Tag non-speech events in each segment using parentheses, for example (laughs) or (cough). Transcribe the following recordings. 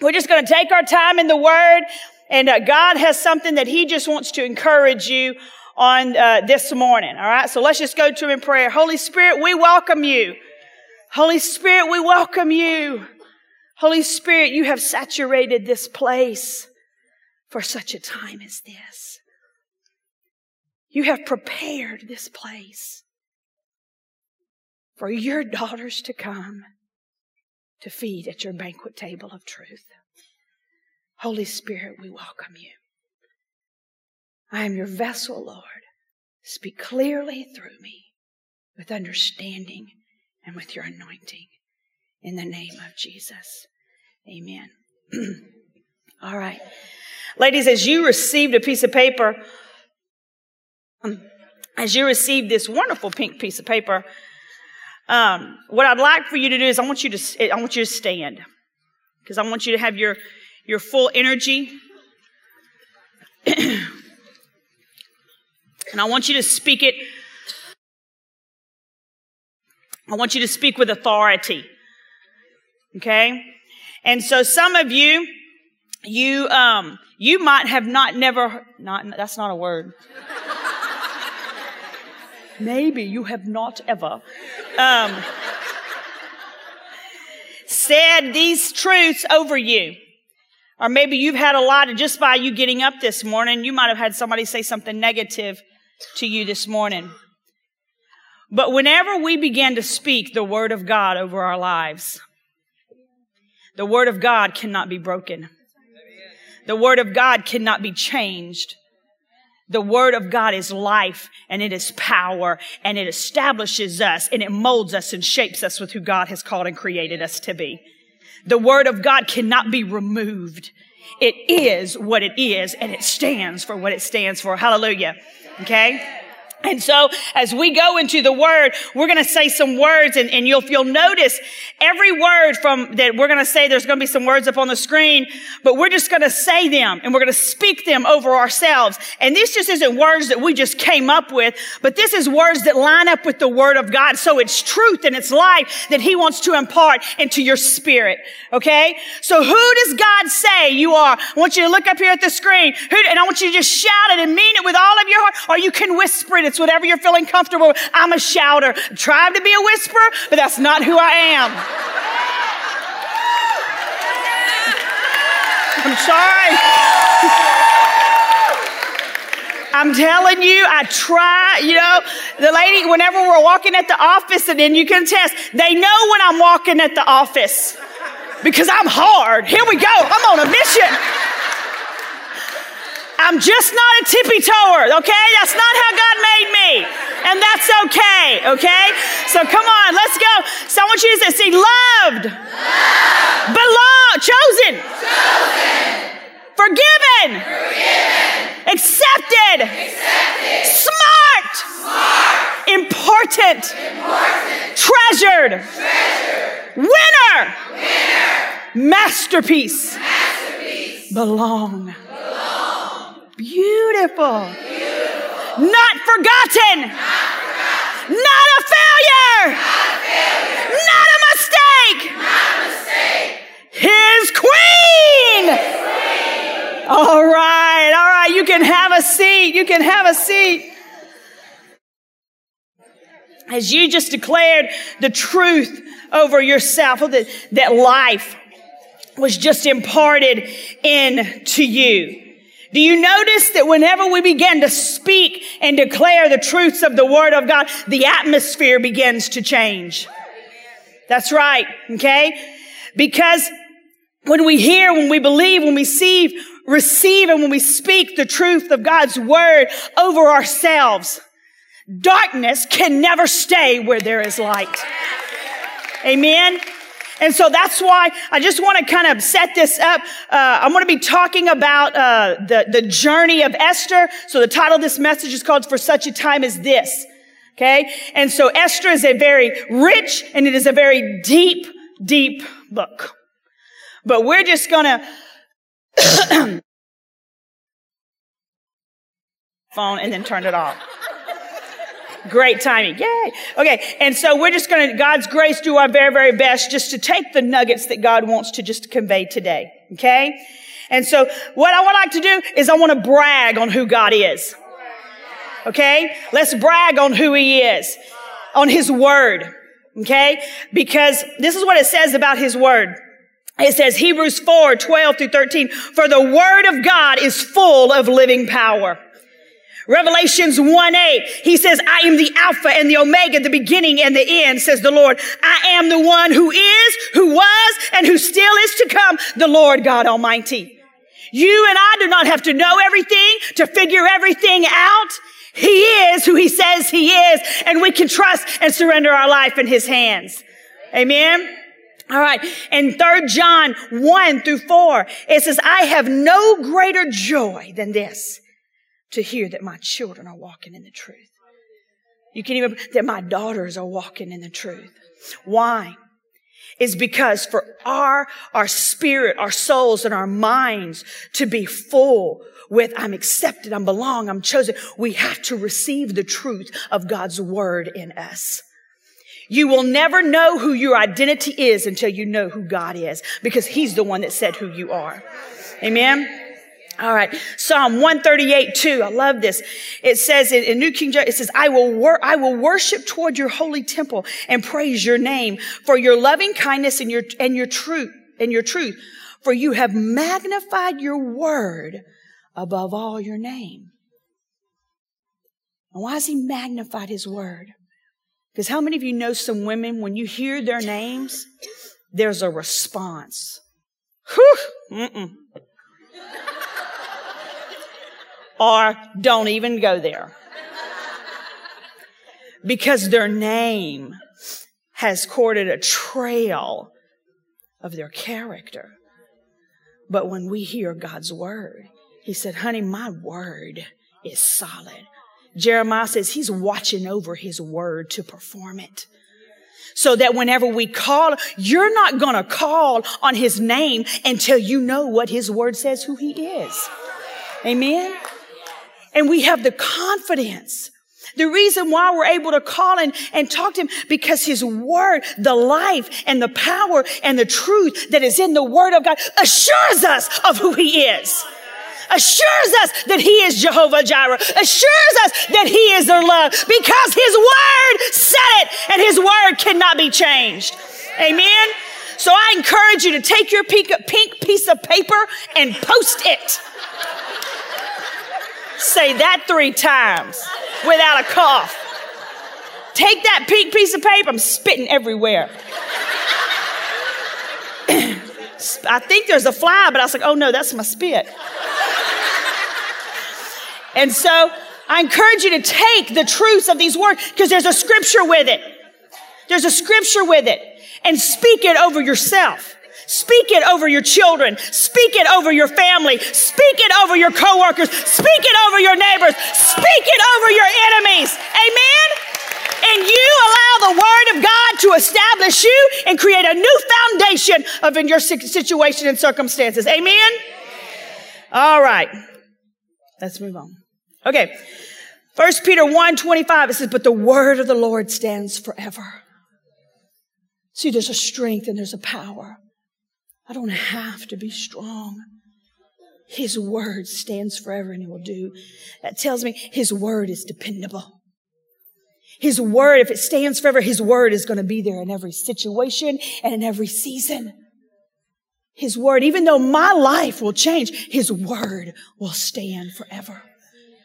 We're just going to take our time in the Word, and uh, God has something that He just wants to encourage you on uh, this morning. All right, so let's just go to Him in prayer. Holy Spirit, we welcome you. Holy Spirit, we welcome you. Holy Spirit, you have saturated this place for such a time as this. You have prepared this place for your daughters to come to feed at your banquet table of truth. Holy Spirit, we welcome you. I am your vessel, Lord. Speak clearly through me with understanding and with your anointing. In the name of Jesus. Amen. (clears throat) All right. Ladies, as you received a piece of paper, um, as you received this wonderful pink piece of paper, um, what I'd like for you to do is I want you to I want you to stand because I want you to have your your full energy, (clears throat) and I want you to speak it. I want you to speak with authority. Okay, and so some of you, you um, you might have not never not that's not a word. Maybe you have not ever um, said these truths over you. Or maybe you've had a lot of just by you getting up this morning, you might have had somebody say something negative to you this morning. But whenever we begin to speak the word of God over our lives, the word of God cannot be broken. The word of God cannot be changed. The word of God is life and it is power and it establishes us and it molds us and shapes us with who God has called and created us to be. The word of God cannot be removed. It is what it is and it stands for what it stands for. Hallelujah. Okay. And so as we go into the word, we're going to say some words and, and you'll, you'll notice every word from that we're going to say, there's going to be some words up on the screen, but we're just going to say them and we're going to speak them over ourselves. And this just isn't words that we just came up with, but this is words that line up with the word of God. So it's truth and it's life that he wants to impart into your spirit. Okay. So who does God say you are? I want you to look up here at the screen who, and I want you to just shout it and mean it with all of your heart, or you can whisper it it's whatever you're feeling comfortable with. I'm a shouter. Trying to be a whisperer, but that's not who I am. I'm sorry. I'm telling you, I try, you know, the lady, whenever we're walking at the office, and then you can test, they know when I'm walking at the office because I'm hard. Here we go. I'm on a mission. I'm just not a tippy toer, okay? That's not how God made me. And that's okay, okay? So come on, let's go. So I want you to say, loved, loved. belong, chosen, chosen. Forgiven. forgiven, accepted, accepted. Smart. smart, important, important. Treasured. treasured, winner, winner. Masterpiece, masterpiece. belong. Beautiful. Beautiful. Not forgotten. Not, forgotten. Not, a failure. Not a failure. Not a mistake. Not a mistake. His queen. His queen. All right. All right. You can have a seat. You can have a seat. As you just declared the truth over yourself, that, that life was just imparted into you. Do you notice that whenever we begin to speak and declare the truths of the Word of God, the atmosphere begins to change? That's right. Okay. Because when we hear, when we believe, when we see, receive, and when we speak the truth of God's Word over ourselves, darkness can never stay where there is light. Amen. And so that's why I just want to kind of set this up. Uh, I'm going to be talking about uh, the, the journey of Esther. So the title of this message is called For Such a Time as This. Okay. And so Esther is a very rich and it is a very deep, deep book. But we're just going (coughs) to phone and then turn it off. Great timing. Yay. Okay. And so we're just going to, God's grace, do our very, very best just to take the nuggets that God wants to just convey today. Okay? And so what I would like to do is I want to brag on who God is. Okay? Let's brag on who he is, on his word. Okay? Because this is what it says about his word. It says Hebrews 4, 12 through 13, for the word of God is full of living power. Revelations 1 8, he says, I am the Alpha and the Omega, the beginning and the end, says the Lord. I am the one who is, who was, and who still is to come, the Lord God Almighty. You and I do not have to know everything to figure everything out. He is who he says he is, and we can trust and surrender our life in his hands. Amen. All right. And third John 1 through 4, it says, I have no greater joy than this to hear that my children are walking in the truth. You can even, that my daughters are walking in the truth. Why? Is because for our, our spirit, our souls, and our minds to be full with I'm accepted, I'm belong, I'm chosen, we have to receive the truth of God's word in us. You will never know who your identity is until you know who God is because he's the one that said who you are. Amen. All right. Psalm 138, 2. I love this. It says in, in New King James, it says, I will, wor- I will worship toward your holy temple and praise your name for your loving kindness and your, and your truth, and your truth. For you have magnified your word above all your name. And why has he magnified his word? Because how many of you know some women, when you hear their names, there's a response? Whew, mm-mm. Or don't even go there. Because their name has courted a trail of their character. But when we hear God's word, He said, honey, my word is solid. Jeremiah says he's watching over his word to perform it. So that whenever we call, you're not going to call on his name until you know what his word says who he is. Amen. And we have the confidence. The reason why we're able to call and, and talk to him because his word, the life and the power and the truth that is in the word of God assures us of who he is assures us that He is Jehovah Jireh, assures us that He is their love because His word said it and His word cannot be changed. Amen. So I encourage you to take your pink, pink piece of paper and post it. Say that three times without a cough. Take that pink piece of paper, I'm spitting everywhere. (clears throat) I think there's a fly, but I was like, oh no, that's my spit. And so I encourage you to take the truths of these words because there's a scripture with it. There's a scripture with it and speak it over yourself. Speak it over your children. Speak it over your family. Speak it over your coworkers. Speak it over your neighbors. Speak it over your enemies. Amen. And you allow the word of God to establish you and create a new foundation of in your situation and circumstances. Amen. All right. Let's move on. Okay. First Peter 1 25, it says, But the word of the Lord stands forever. See, there's a strength and there's a power. I don't have to be strong. His word stands forever and it will do. That tells me his word is dependable. His word, if it stands forever, his word is going to be there in every situation and in every season. His word, even though my life will change, His word will stand forever.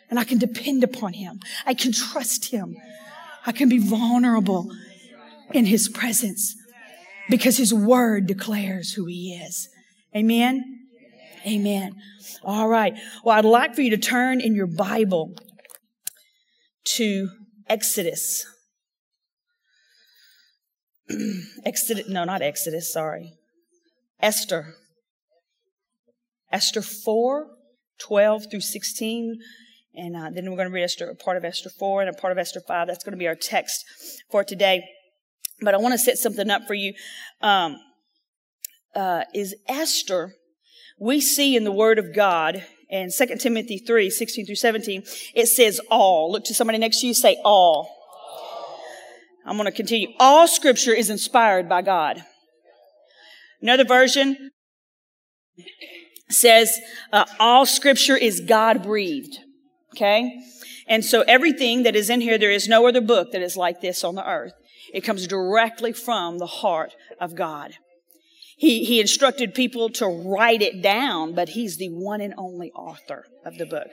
And I can depend upon Him. I can trust Him. I can be vulnerable in His presence because His word declares who He is. Amen. Amen. All right. Well, I'd like for you to turn in your Bible to Exodus. (clears throat) Exodus, no, not Exodus, sorry. Esther. Esther 4, 12 through 16. And uh, then we're going to read Esther, a part of Esther 4 and a part of Esther 5. That's going to be our text for today. But I want to set something up for you. Um, uh, is Esther, we see in the Word of God, in 2 Timothy 3, 16 through 17, it says all. Look to somebody next to you, say all. I'm going to continue. All scripture is inspired by God Another version, says uh, all scripture is God breathed. Okay? And so everything that is in here, there is no other book that is like this on the earth. It comes directly from the heart of God. He, he instructed people to write it down, but he's the one and only author of the book.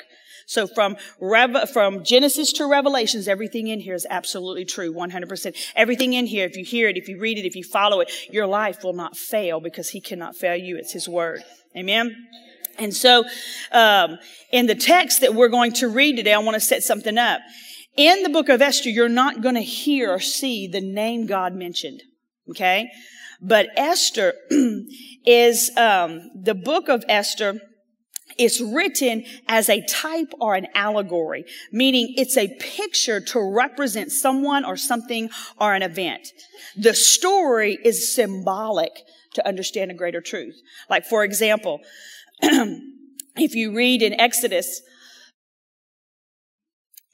So from Rev- from Genesis to Revelations, everything in here is absolutely true, 100%. Everything in here, if you hear it, if you read it, if you follow it, your life will not fail because he cannot fail you. It's his word. Amen. And so, um, in the text that we're going to read today, I want to set something up. In the book of Esther, you're not going to hear or see the name God mentioned. Okay? But Esther (clears throat) is, um, the book of Esther is written as a type or an allegory, meaning it's a picture to represent someone or something or an event. The story is symbolic to understand a greater truth. Like, for example, (clears throat) if you read in Exodus,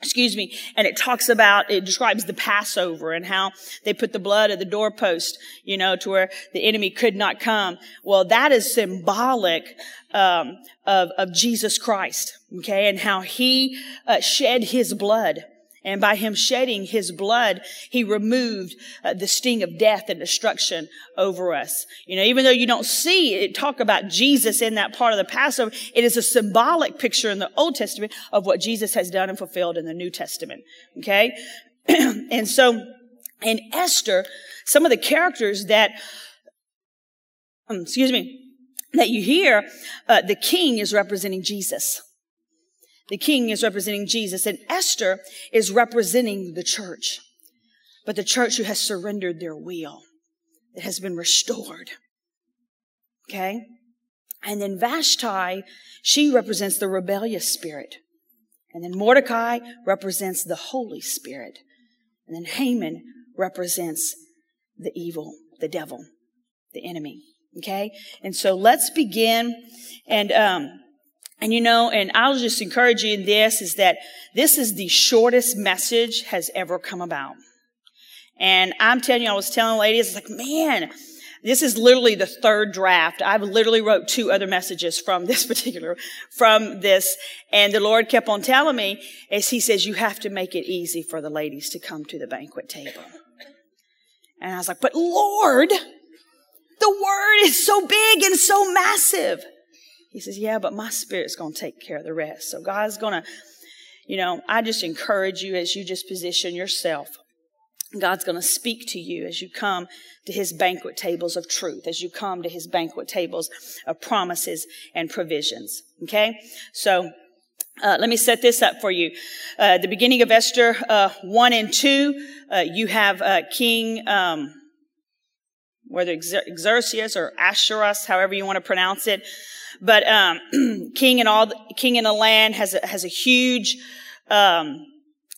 excuse me, and it talks about, it describes the Passover and how they put the blood of the doorpost, you know, to where the enemy could not come. Well, that is symbolic um, of of Jesus Christ, okay, and how He uh, shed His blood and by him shedding his blood, he removed uh, the sting of death and destruction over us. You know, even though you don't see it talk about Jesus in that part of the Passover, it is a symbolic picture in the Old Testament of what Jesus has done and fulfilled in the New Testament. Okay? (clears throat) and so in Esther, some of the characters that, um, excuse me, that you hear, uh, the king is representing Jesus. The king is representing Jesus and Esther is representing the church. But the church who has surrendered their will, that has been restored. Okay? And then Vashti, she represents the rebellious spirit. And then Mordecai represents the Holy Spirit. And then Haman represents the evil, the devil, the enemy. Okay? And so let's begin and um, and you know, and I'll just encourage you in this is that this is the shortest message has ever come about. And I'm telling you, I was telling ladies, like, man, this is literally the third draft. I've literally wrote two other messages from this (laughs) particular, from this. And the Lord kept on telling me as he says, you have to make it easy for the ladies to come to the banquet table. And I was like, but Lord, the word is so big and so massive. He says, yeah, but my spirit's going to take care of the rest. So God's going to, you know, I just encourage you as you just position yourself. God's going to speak to you as you come to his banquet tables of truth, as you come to his banquet tables of promises and provisions. Okay? So, uh, let me set this up for you. Uh, the beginning of Esther uh, 1 and 2, uh, you have uh, King, um, whether Xerxes or Ahasuerus, however you want to pronounce it, but um, (clears throat) king and all king in the land has a, has a huge um,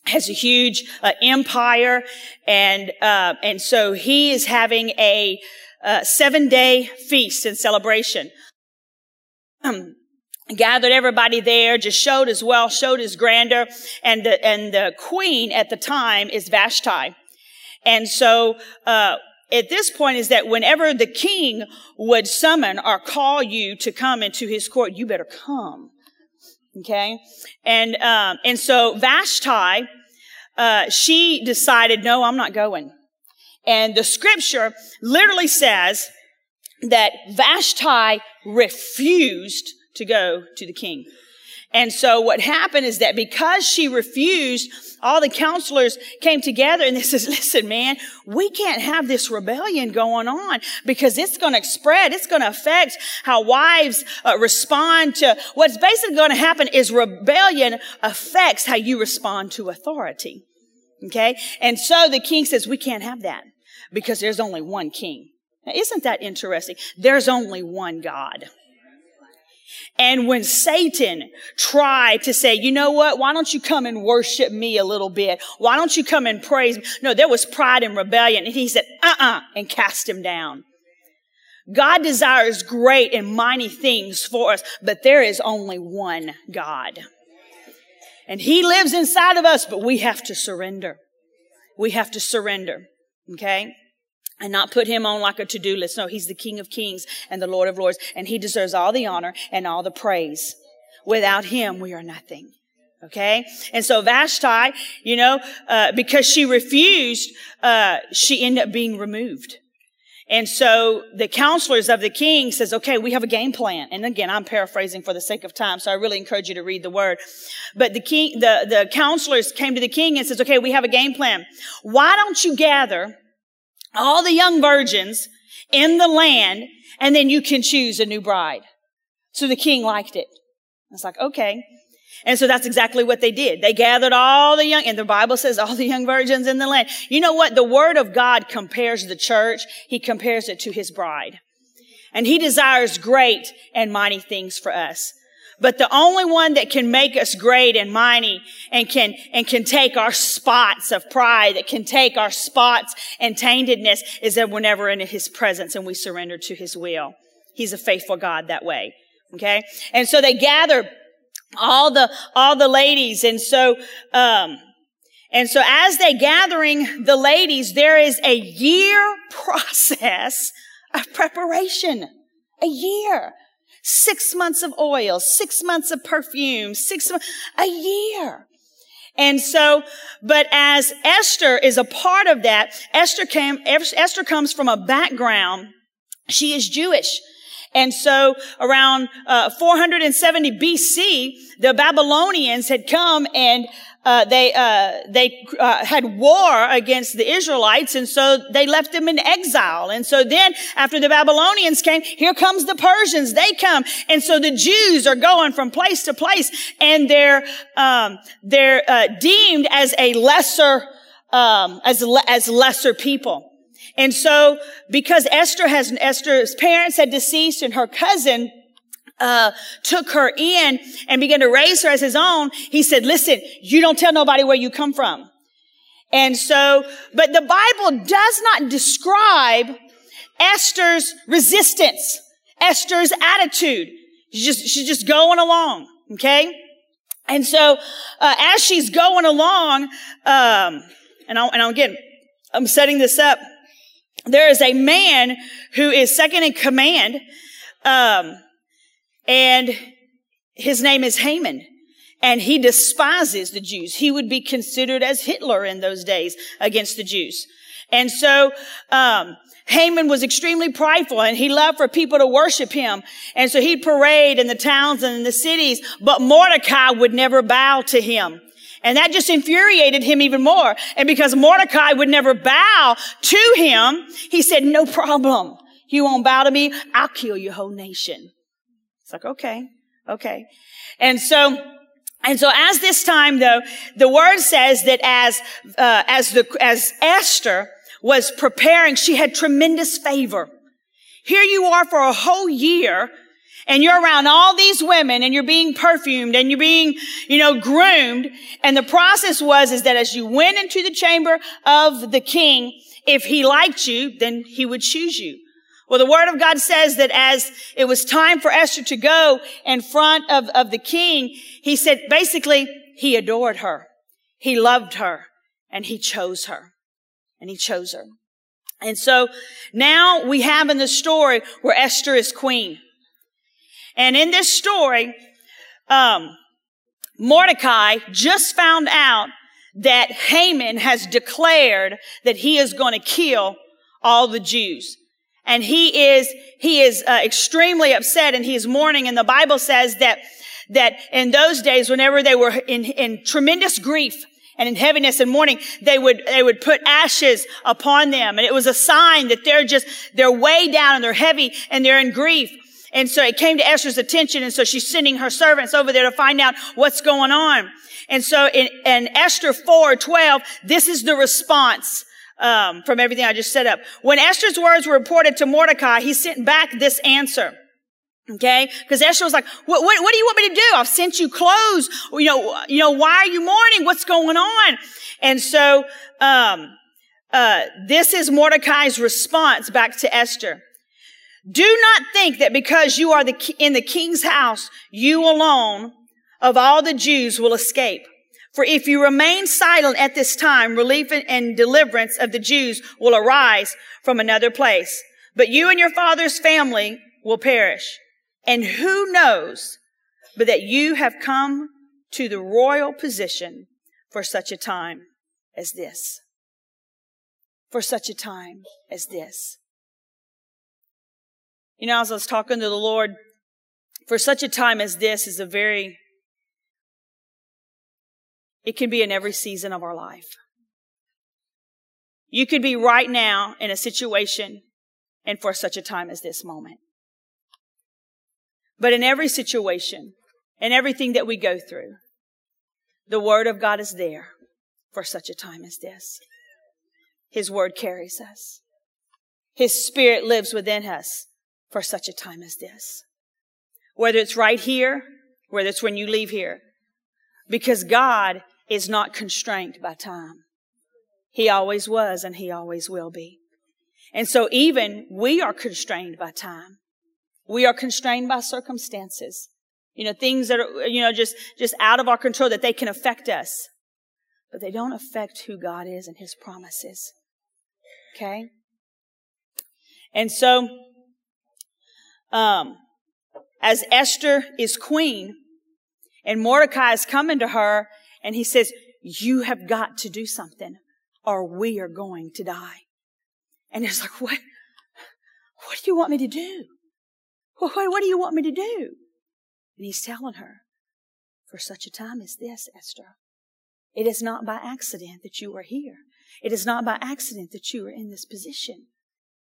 has a huge uh, empire, and uh, and so he is having a uh, seven day feast and celebration. Um, gathered everybody there, just showed his wealth, showed his grandeur, and the and the queen at the time is Vashti, and so uh, at this point is that whenever the king would summon or call you to come into his court, you better come. Okay. And, um, and so Vashti, uh, she decided, no, I'm not going. And the scripture literally says that Vashti refused to go to the king. And so what happened is that because she refused, all the counselors came together and they says, listen, man, we can't have this rebellion going on because it's going to spread. It's going to affect how wives uh, respond to what's basically going to happen is rebellion affects how you respond to authority. Okay. And so the king says, we can't have that because there's only one king. Now, isn't that interesting? There's only one God. And when Satan tried to say, you know what? Why don't you come and worship me a little bit? Why don't you come and praise me? No, there was pride and rebellion. And he said, uh-uh, and cast him down. God desires great and mighty things for us, but there is only one God. And he lives inside of us, but we have to surrender. We have to surrender. Okay? And not put him on like a to-do list. No, he's the King of Kings and the Lord of Lords, and he deserves all the honor and all the praise. Without him, we are nothing. Okay? And so Vashti, you know, uh, because she refused, uh, she ended up being removed. And so the counselors of the king says, okay, we have a game plan. And again, I'm paraphrasing for the sake of time, so I really encourage you to read the word. But the king, the, the counselors came to the king and says, okay, we have a game plan. Why don't you gather all the young virgins in the land and then you can choose a new bride? So the king liked it. It's like, okay. And so that's exactly what they did. They gathered all the young, and the Bible says all the young virgins in the land. You know what? The word of God compares the church. He compares it to his bride. And he desires great and mighty things for us. But the only one that can make us great and mighty and can, and can take our spots of pride, that can take our spots and taintedness is that we're never in his presence and we surrender to his will. He's a faithful God that way. Okay. And so they gather all the, all the ladies. And so, um, and so as they gathering the ladies, there is a year (laughs) process of preparation. A year. Six months of oil, six months of perfume, six a year. And so, but as Esther is a part of that, Esther came, Esther comes from a background. She is Jewish. And so around uh, 470 BC, the Babylonians had come and uh, they uh, they uh, had war against the Israelites, and so they left them in exile. And so then, after the Babylonians came, here comes the Persians. They come, and so the Jews are going from place to place, and they're um, they're uh, deemed as a lesser um, as le- as lesser people. And so, because Esther has, Esther's parents had deceased and her cousin, uh, took her in and began to raise her as his own, he said, listen, you don't tell nobody where you come from. And so, but the Bible does not describe Esther's resistance, Esther's attitude. She's just, she's just going along. Okay. And so, uh, as she's going along, um, and I'll, and I'll, again, I'm setting this up there is a man who is second in command, um, and his name is Haman. And he despises the Jews. He would be considered as Hitler in those days against the Jews. And so, um, Haman was extremely prideful and he loved for people to worship him. And so he'd parade in the towns and in the cities, but Mordecai would never bow to him. And that just infuriated him even more. And because Mordecai would never bow to him, he said, no problem. You won't bow to me. I'll kill your whole nation. It's like, okay, okay. And so, and so as this time though, the word says that as, uh, as the, as Esther was preparing, she had tremendous favor. Here you are for a whole year and you're around all these women and you're being perfumed and you're being, you know, groomed. And the process was, is that as you went into the chamber of the king, if he liked you, then he would choose you. Well, the word of God says that as it was time for Esther to go in front of, of the king, he said basically he adored her. He loved her and he chose her and he chose her. And so now we have in the story where Esther is queen. And in this story, um, Mordecai just found out that Haman has declared that he is going to kill all the Jews. And he is, he is uh, extremely upset and he is mourning. And the Bible says that, that in those days, whenever they were in, in tremendous grief, and in heaviness and mourning, they would, they would put ashes upon them. And it was a sign that they're just, they're way down and they're heavy and they're in grief. And so it came to Esther's attention. And so she's sending her servants over there to find out what's going on. And so in, in Esther 4, 12, this is the response um, from everything I just set up. When Esther's words were reported to Mordecai, he sent back this answer. Okay, because Esther was like, what, what, what, do you want me to do? I've sent you clothes. You know, you know, why are you mourning? What's going on? And so, um, uh, this is Mordecai's response back to Esther. Do not think that because you are the, in the king's house, you alone of all the Jews will escape. For if you remain silent at this time, relief and deliverance of the Jews will arise from another place. But you and your father's family will perish. And who knows but that you have come to the royal position for such a time as this. For such a time as this. You know, as I was talking to the Lord, for such a time as this is a very, it can be in every season of our life. You could be right now in a situation and for such a time as this moment. But in every situation and everything that we go through, the Word of God is there for such a time as this. His Word carries us. His Spirit lives within us for such a time as this. Whether it's right here, whether it's when you leave here. Because God is not constrained by time. He always was and He always will be. And so even we are constrained by time. We are constrained by circumstances. You know, things that are, you know, just, just out of our control that they can affect us. But they don't affect who God is and His promises. Okay? And so, um, as Esther is queen and Mordecai is coming to her and he says, you have got to do something or we are going to die. And it's like, what, what do you want me to do? What, what do you want me to do? And he's telling her, for such a time as this, Esther, it is not by accident that you are here. It is not by accident that you are in this position.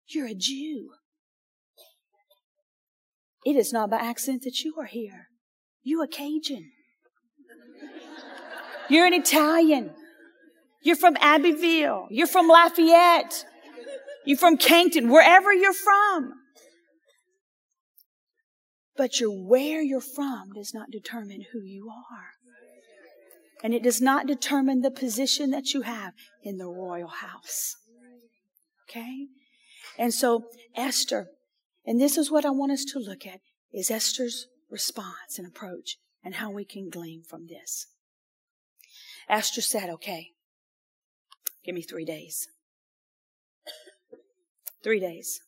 You're a Jew. It is not by accident that you are here. You a Cajun. You're an Italian. You're from Abbeville. You're from Lafayette. You're from Cankton, wherever you're from. But where you're from does not determine who you are. And it does not determine the position that you have in the royal house. Okay? And so Esther, and this is what I want us to look at, is Esther's response and approach and how we can glean from this. Esther said, okay, give me three days. Three days.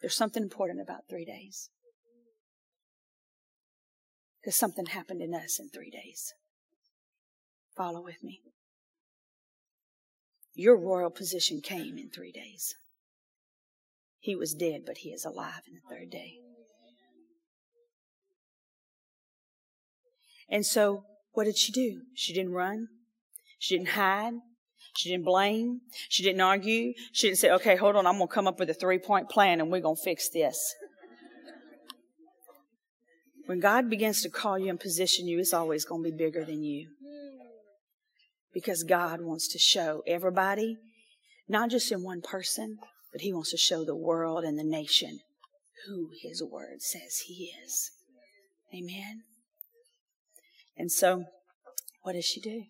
There's something important about three days. Because something happened in us in three days. Follow with me. Your royal position came in three days. He was dead, but he is alive in the third day. And so, what did she do? She didn't run. She didn't hide. She didn't blame. She didn't argue. She didn't say, okay, hold on, I'm going to come up with a three point plan and we're going to fix this. When God begins to call you and position you, it's always going to be bigger than you. Because God wants to show everybody, not just in one person, but He wants to show the world and the nation who His Word says He is. Amen. And so, what does she do?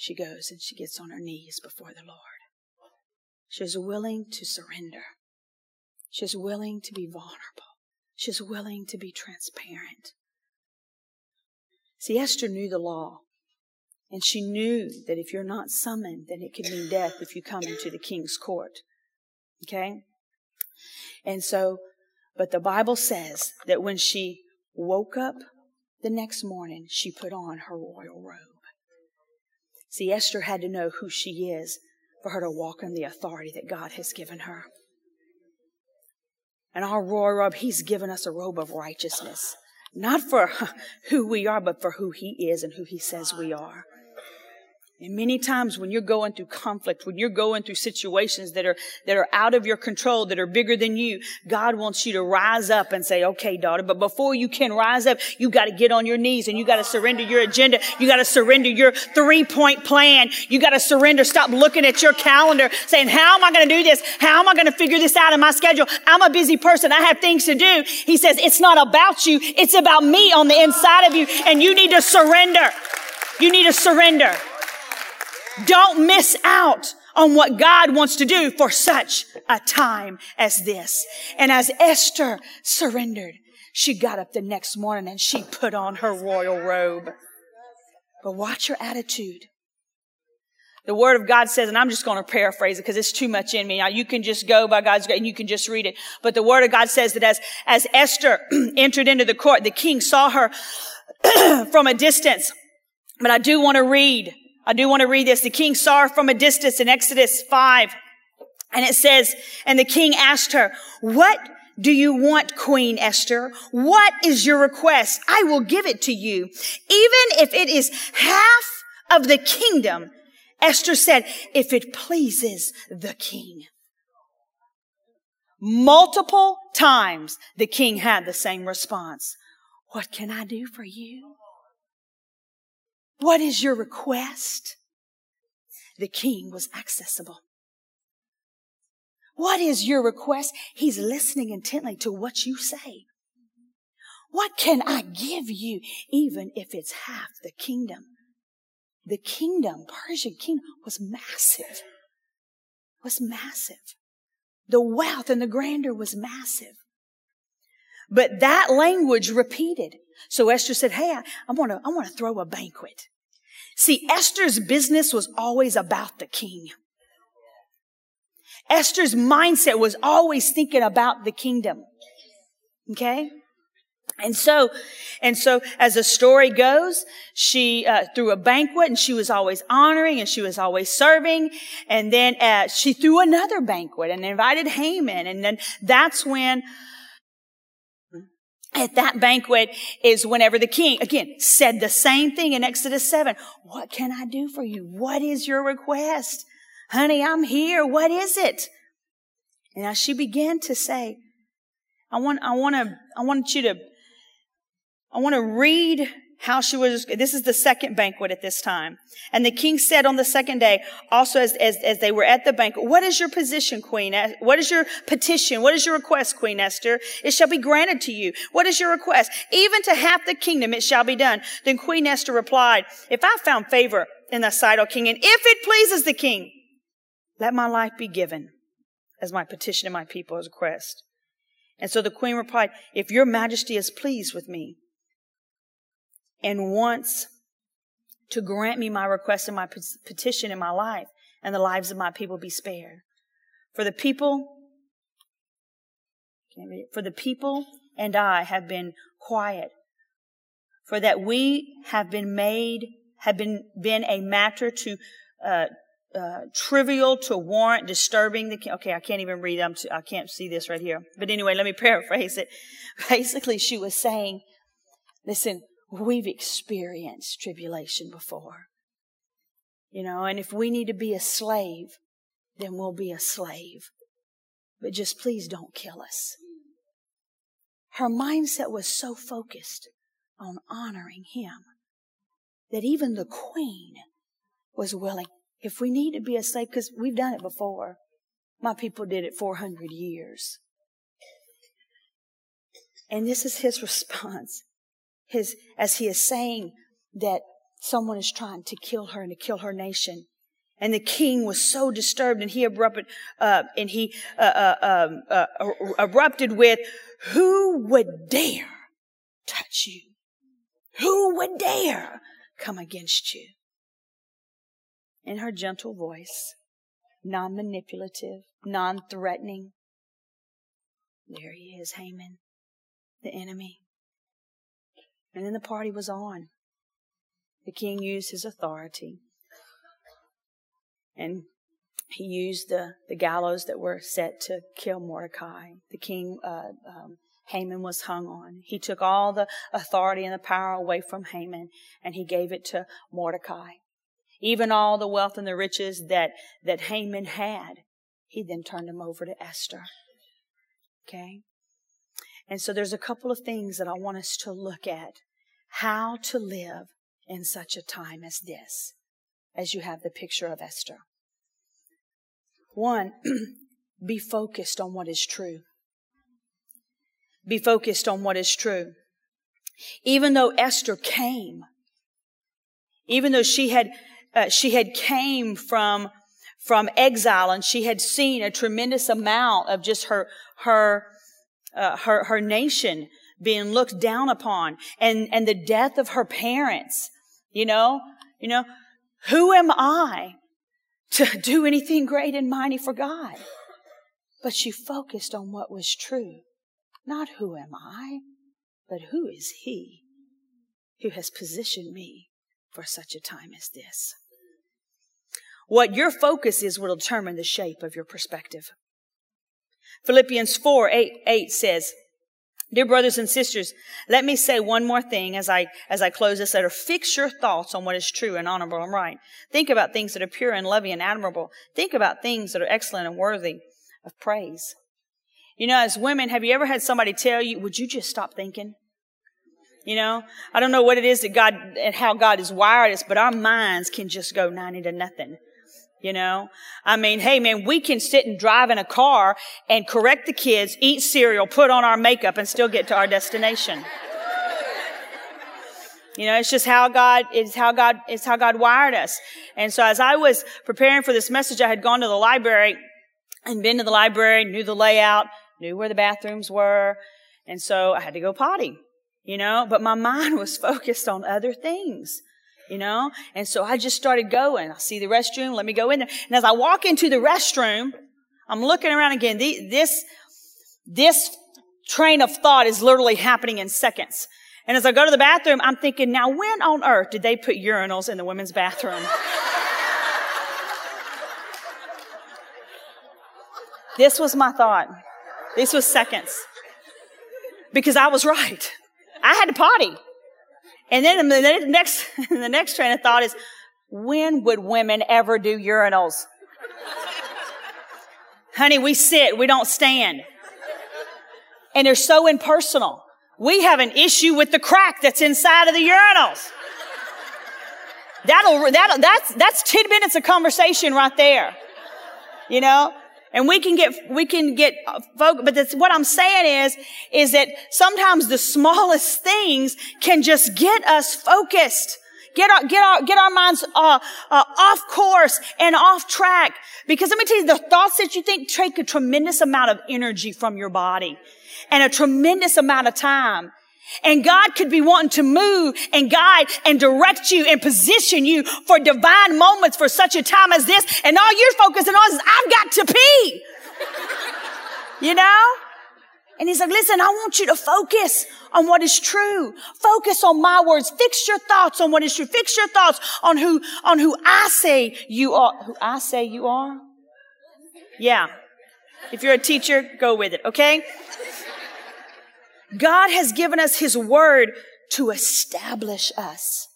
she goes and she gets on her knees before the Lord. She's willing to surrender. She's willing to be vulnerable. She's willing to be transparent. See, Esther knew the law. And she knew that if you're not summoned, then it could mean death if you come into the king's court. Okay? And so, but the Bible says that when she woke up the next morning, she put on her royal robe. See, Esther had to know who she is for her to walk in the authority that God has given her. And our royal robe, He's given us a robe of righteousness. Not for (laughs) who we are, but for who He is and who He says we are. And many times when you're going through conflict, when you're going through situations that are, that are out of your control, that are bigger than you, God wants you to rise up and say, okay, daughter, but before you can rise up, you got to get on your knees and you got to surrender your agenda. You got to surrender your three point plan. You got to surrender. Stop looking at your calendar saying, how am I going to do this? How am I going to figure this out in my schedule? I'm a busy person. I have things to do. He says, it's not about you. It's about me on the inside of you and you need to surrender. You need to surrender. Don't miss out on what God wants to do for such a time as this. And as Esther surrendered, she got up the next morning and she put on her royal robe. But watch her attitude. The word of God says, and I'm just going to paraphrase it because it's too much in me. Now you can just go by God's grace and you can just read it. But the word of God says that as, as Esther (clears throat) entered into the court, the king saw her (clears throat) from a distance. But I do want to read, I do want to read this. The king saw her from a distance in Exodus 5. And it says, and the king asked her, what do you want, Queen Esther? What is your request? I will give it to you. Even if it is half of the kingdom Esther said, if it pleases the king. Multiple times the king had the same response. What can I do for you? What is your request? The king was accessible. What is your request? He's listening intently to what you say. What can I give you, even if it's half the kingdom? the kingdom, Persian kingdom, was massive. Was massive. The wealth and the grandeur was massive. But that language repeated. So Esther said, Hey, I, I want to, I want to throw a banquet. See, Esther's business was always about the king. Esther's mindset was always thinking about the kingdom. Okay? And so, and so as the story goes, she uh, threw a banquet and she was always honoring and she was always serving. And then uh, she threw another banquet and invited Haman. And then that's when at that banquet is whenever the king, again, said the same thing in Exodus 7. What can I do for you? What is your request? Honey, I'm here. What is it? And now she began to say, I want, I want to, I want you to I want to read how she was, this is the second banquet at this time. And the king said on the second day, also as, as, as they were at the banquet, what is your position, queen? What is your petition? What is your request, queen Esther? It shall be granted to you. What is your request? Even to half the kingdom it shall be done. Then queen Esther replied, if I found favor in thy sight, O king, and if it pleases the king, let my life be given as my petition and my people's request. And so the queen replied, if your majesty is pleased with me, and wants to grant me my request and my petition in my life and the lives of my people be spared. For the people, for the people and I have been quiet, for that we have been made, have been, been a matter to, uh, uh, trivial to warrant disturbing the. Okay, I can't even read. I'm I can't see this right here. But anyway, let me (laughs) paraphrase it. Basically, she was saying, listen, We've experienced tribulation before. You know, and if we need to be a slave, then we'll be a slave. But just please don't kill us. Her mindset was so focused on honoring him that even the queen was willing, if we need to be a slave, because we've done it before. My people did it 400 years. And this is his (laughs) response his, as he is saying that someone is trying to kill her and to kill her nation. And the king was so disturbed and he erupted, uh, and he, uh, uh, um, uh, erupted with, who would dare touch you? Who would dare come against you? In her gentle voice, non-manipulative, non-threatening, there he is, Haman, the enemy. And then the party was on. The king used his authority. And he used the, the gallows that were set to kill Mordecai. The king, uh, um, Haman was hung on. He took all the authority and the power away from Haman and he gave it to Mordecai. Even all the wealth and the riches that, that Haman had, he then turned them over to Esther. Okay? And so there's a couple of things that I want us to look at how to live in such a time as this, as you have the picture of Esther. One, (clears throat) be focused on what is true. Be focused on what is true. Even though Esther came, even though she had, uh, she had came from, from exile and she had seen a tremendous amount of just her, her, uh, her, her nation being looked down upon and, and the death of her parents. You know, you know, who am I to do anything great and mighty for God? But she focused on what was true. Not who am I, but who is He who has positioned me for such a time as this. What your focus is will determine the shape of your perspective. Philippians 4 8, 8 says, Dear brothers and sisters, let me say one more thing as I, as I close this letter. Fix your thoughts on what is true and honorable and right. Think about things that are pure and loving and admirable. Think about things that are excellent and worthy of praise. You know, as women, have you ever had somebody tell you, would you just stop thinking? You know, I don't know what it is that God and how God has wired us, but our minds can just go 90 to nothing. You know, I mean, hey man, we can sit and drive in a car and correct the kids, eat cereal, put on our makeup and still get to our destination. You know, it's just how God, it's how God, it's how God wired us. And so as I was preparing for this message, I had gone to the library and been to the library, knew the layout, knew where the bathrooms were. And so I had to go potty, you know, but my (laughs) mind was focused on other things you know? And so I just started going. I see the restroom. Let me go in there. And as I walk into the restroom, I'm looking around again. This, this train of thought is literally happening in seconds. And as I go to the bathroom, I'm thinking, now when on earth did they put urinals in the women's bathroom? (laughs) this was my thought. This was seconds. Because I was right. I had to potty. And then the next, (laughs) the next train of thought is, when would women ever do urinals? Honey, we sit, we don't stand. And they're so impersonal. We have an issue with the crack that's inside of the urinals. That'll, that'll, that's, that's 10 minutes of conversation right there. You know? And we can get, we can get focused, but that's what I'm saying is, is that sometimes the smallest things can just get us focused. Get our, get our, get our minds, uh, uh, off course and off track. Because let me tell you, the thoughts that you think take a tremendous amount of energy from your body and a tremendous amount of time. And God could be wanting to move and guide and direct you and position you for divine moments for such a time as this. And all you're focusing on is, I've got to pee. (laughs) you know? And he's like, listen, I want you to focus on what is true. Focus on my words. Fix your thoughts on what is true. Fix your thoughts on who, on who I say you are. Who I say you are? Yeah. If you're a teacher, go with it, okay? God has given us His word to establish us,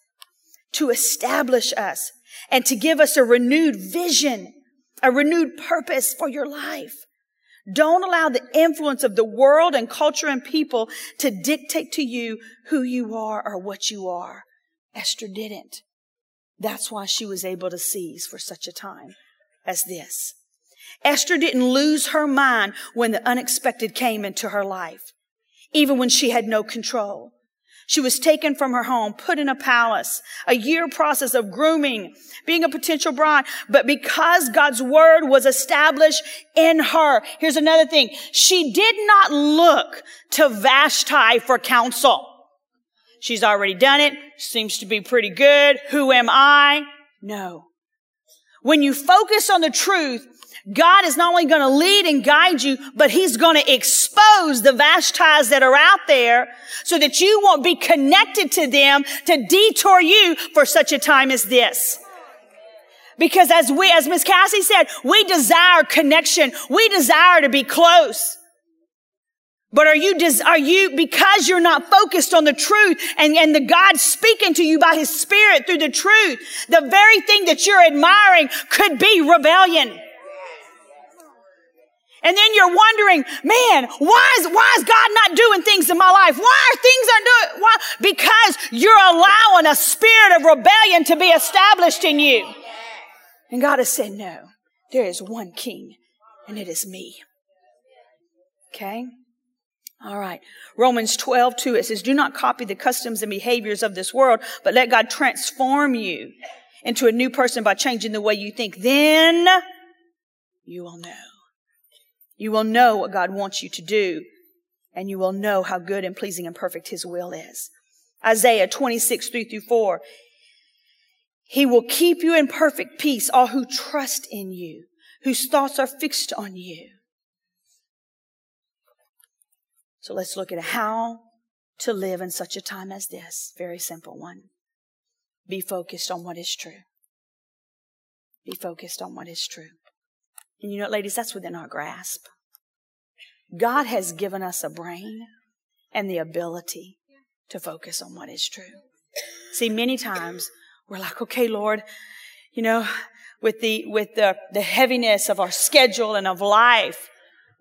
to establish us and to give us a renewed vision, a renewed purpose for your life. Don't allow the influence of the world and culture and people to dictate to you who you are or what you are. Esther didn't. That's why she was able to seize for such a time as this. Esther didn't lose her mind when the unexpected came into her life even when she had no control. She was taken from her home, put in a palace, a year process of grooming, being a potential bride. But because God's word was established in her, here's another thing. She did not look to Vashti for counsel. She's already done it. Seems to be pretty good. Who am I? No. When you focus on the truth, God is not only going to lead and guide you, but He's going to expose the Vashtis that are out there so that you won't be connected to them to detour you for such a time as this. Because as we, as Miss Cassie said, we desire connection. We desire to be close. But are you, are you, because you're not focused on the truth and, and the God speaking to you by His Spirit through the truth, the very thing that you're admiring could be rebellion. And then you're wondering, man, why is, why is God not doing things in my life? Why are things aren't doing, why? Because you're allowing a spirit of rebellion to be established in you. And God has said, no, there is one king and it is me. Okay? All right. Romans 12, 2, it says, do not copy the customs and behaviors of this world, but let God transform you into a new person by changing the way you think. Then you will know. You will know what God wants you to do, and you will know how good and pleasing and perfect His will is. Isaiah 26, 3 through 4. He will keep you in perfect peace, all who trust in you, whose thoughts are fixed on you. So let's look at how to live in such a time as this. Very simple one. Be focused on what is true. Be focused on what is true. And you know, ladies, that's within our grasp. God has given us a brain and the ability to focus on what is true. See, many times we're like, okay, Lord, you know, with the, with the, the heaviness of our schedule and of life,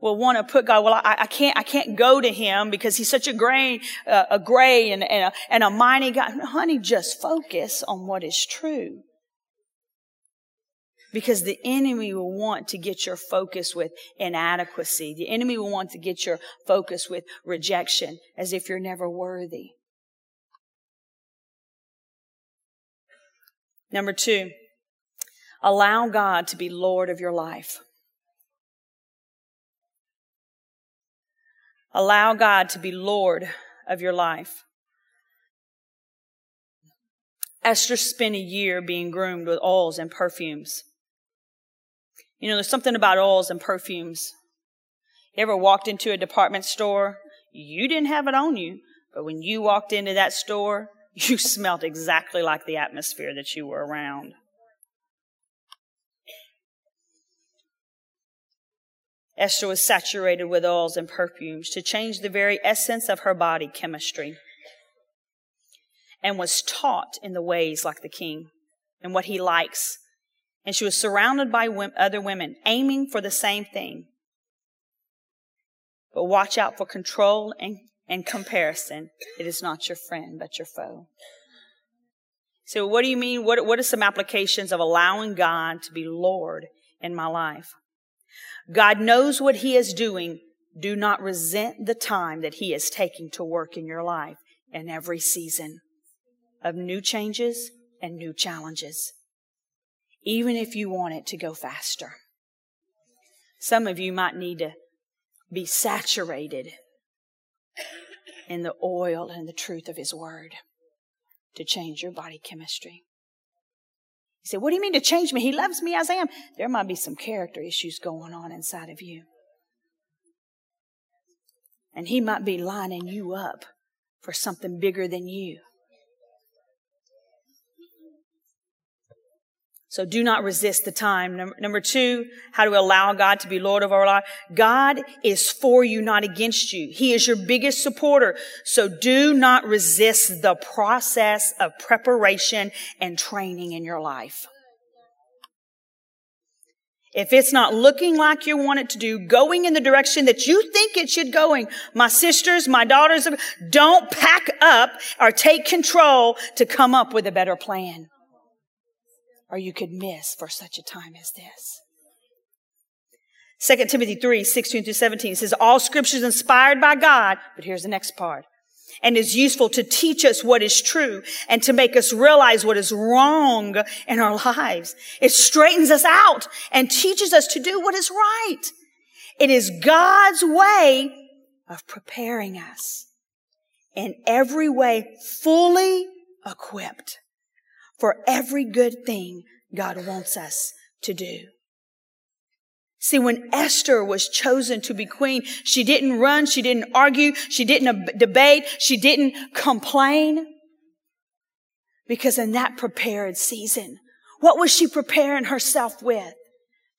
we'll want to put God, well, I, I, can't, I can't go to him because he's such a gray, uh, a gray and, and, a, and a mighty God. Honey, just focus on what is true. Because the enemy will want to get your focus with inadequacy. The enemy will want to get your focus with rejection as if you're never worthy. Number two, allow God to be Lord of your life. Allow God to be Lord of your life. Esther spent a year being groomed with oils and perfumes. You know, there's something about oils and perfumes. You ever walked into a department store? You didn't have it on you, but when you walked into that store, (laughs) you smelled exactly like the atmosphere that you were around. Esther was saturated with oils and perfumes to change the very essence of her body chemistry and was taught in the ways like the king and what he likes. And she was surrounded by other women aiming for the same thing. But watch out for control and, and comparison. It is not your friend, but your foe. So what do you mean? What, what are some applications of allowing God to be Lord in my life? God knows what He is doing. Do not resent the time that He is taking to work in your life in every season of new changes and new challenges, even if you want it to go faster. Some of you might need to be saturated in the oil and the truth of His Word to change your body chemistry. You say, what do you mean to change me? He loves me as I am. There might be some character issues going on inside of you. And he might be lining you up for something bigger than you. So do not resist the time. Number, number, two, how to allow God to be Lord of our life. God is for you, not against you. He is your biggest supporter. So do not resist the process of preparation and training in your life. If it's not looking like you want it to do, going in the direction that you think it should going, my sisters, my daughters, don't pack up or take control to come up with a better plan or you could miss for such a time as this. 2 Timothy 3, 16 through 17 says, all scripture is inspired by God, but here's the next part, and is useful to teach us what is true and to make us realize what is wrong in our lives. It straightens us out and teaches us to do what is right. It is God's way of preparing us in every way fully equipped for every good thing God wants us to do. See, when Esther was chosen to be queen, she didn't run, she didn't argue, she didn't debate, she didn't complain. Because in that prepared season, what was she preparing herself with?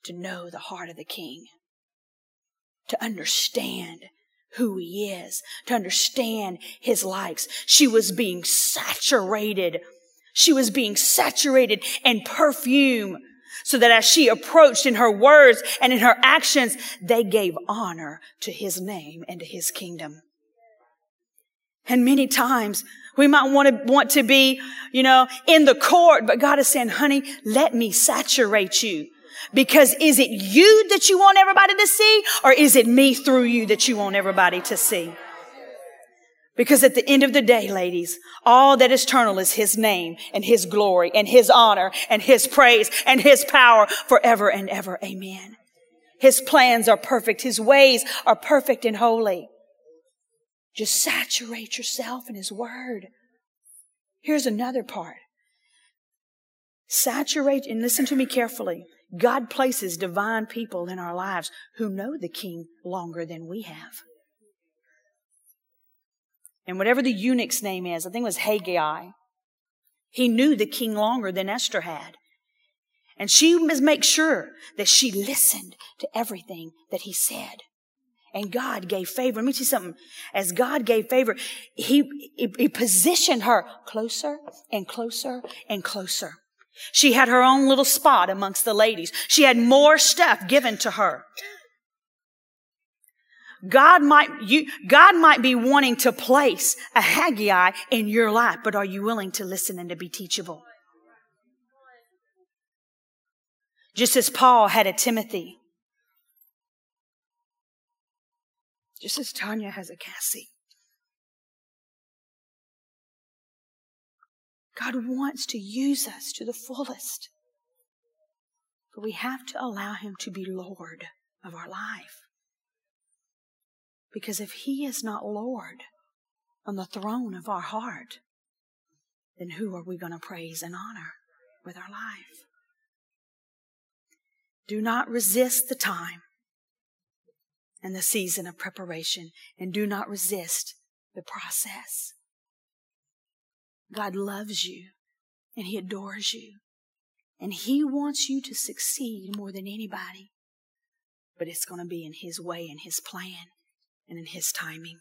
To know the heart of the king. To understand who he is. To understand his likes. She was being saturated she was being saturated in perfume so that as she approached in her words and in her actions, they gave honor to his name and to his kingdom. And many times we might want to, want to be, you know, in the court, but God is saying, honey, let me saturate you. Because is it you that you want everybody to see or is it me through you that you want everybody to see? Because at the end of the day, ladies, all that is eternal is His name and His glory and His honor and His praise and His power forever and ever. Amen. His plans are perfect. His ways are perfect and holy. Just saturate yourself in His Word. Here's another part. Saturate, and listen to me carefully. God places divine people in our lives who know the King longer than we have. And whatever the eunuch's name is, I think it was Hegai, he knew the king longer than Esther had. And she must make sure that she listened to everything that he said. And God gave favor. Let me tell you something. As God gave favor, he, he, he positioned her closer and closer and closer. She had her own little spot amongst the ladies. She had more stuff given to her. God might, you, God might be wanting to place a Hegai in your life, but are you willing to listen and to be teachable? Just as Paul had a Timothy. Just as Tanya has a Cassie. God wants to use us to the fullest. But we have to allow Him to be Lord of our life. Because if He is not Lord on the throne of our heart, then who are we going to praise and honor with our life? Do not resist the time and the season of preparation, and do not resist the process. God loves you and He adores you, and He wants you to succeed more than anybody. But it's going to be in His way and His plan and in His timing.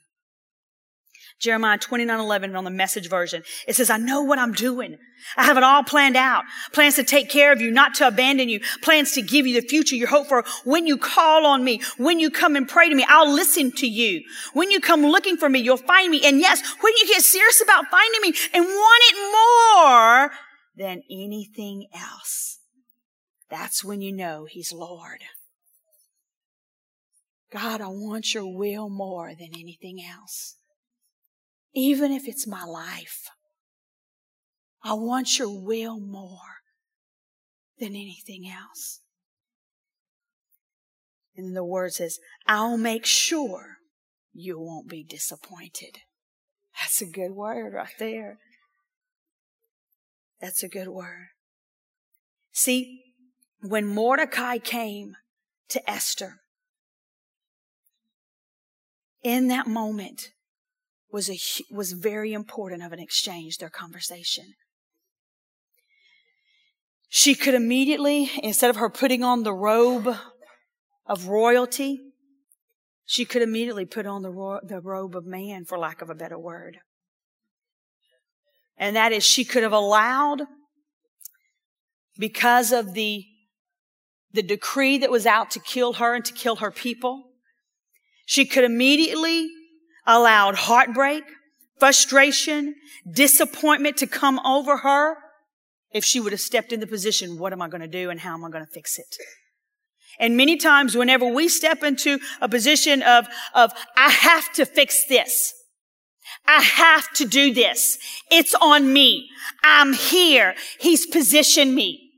Jeremiah 29, 11 on the message version. It says, I know what I'm doing. I have it all planned out. Plans to take care of you, not to abandon you. Plans to give you the future you hope for. When you call on me, when you come and pray to me, I'll listen to you. When you come looking for me, you'll find me. And yes, when you get serious about finding me and want it more than anything else, that's when you know he's Lord. God, I want your will more than anything else even if it's my life. I want your will more than anything else. And the word says, I'll make sure you won't be disappointed. That's a good word right there. That's a good word. See, when Mordecai came to Esther, in that moment, was a, was very important of an exchange, their conversation. She could immediately, instead of her putting on the robe of royalty, she could immediately put on the, ro- the robe of man, for lack of a better word. And that is, she could have allowed, because of the, the decree that was out to kill her and to kill her people, she could immediately allowed heartbreak, frustration, disappointment to come over her if she would have stepped in the position, what am I going to do and how am I going to fix it? And many times whenever we step into a position of, of, I have to fix this. I have to do this. It's on me. I'm here. He's positioned me.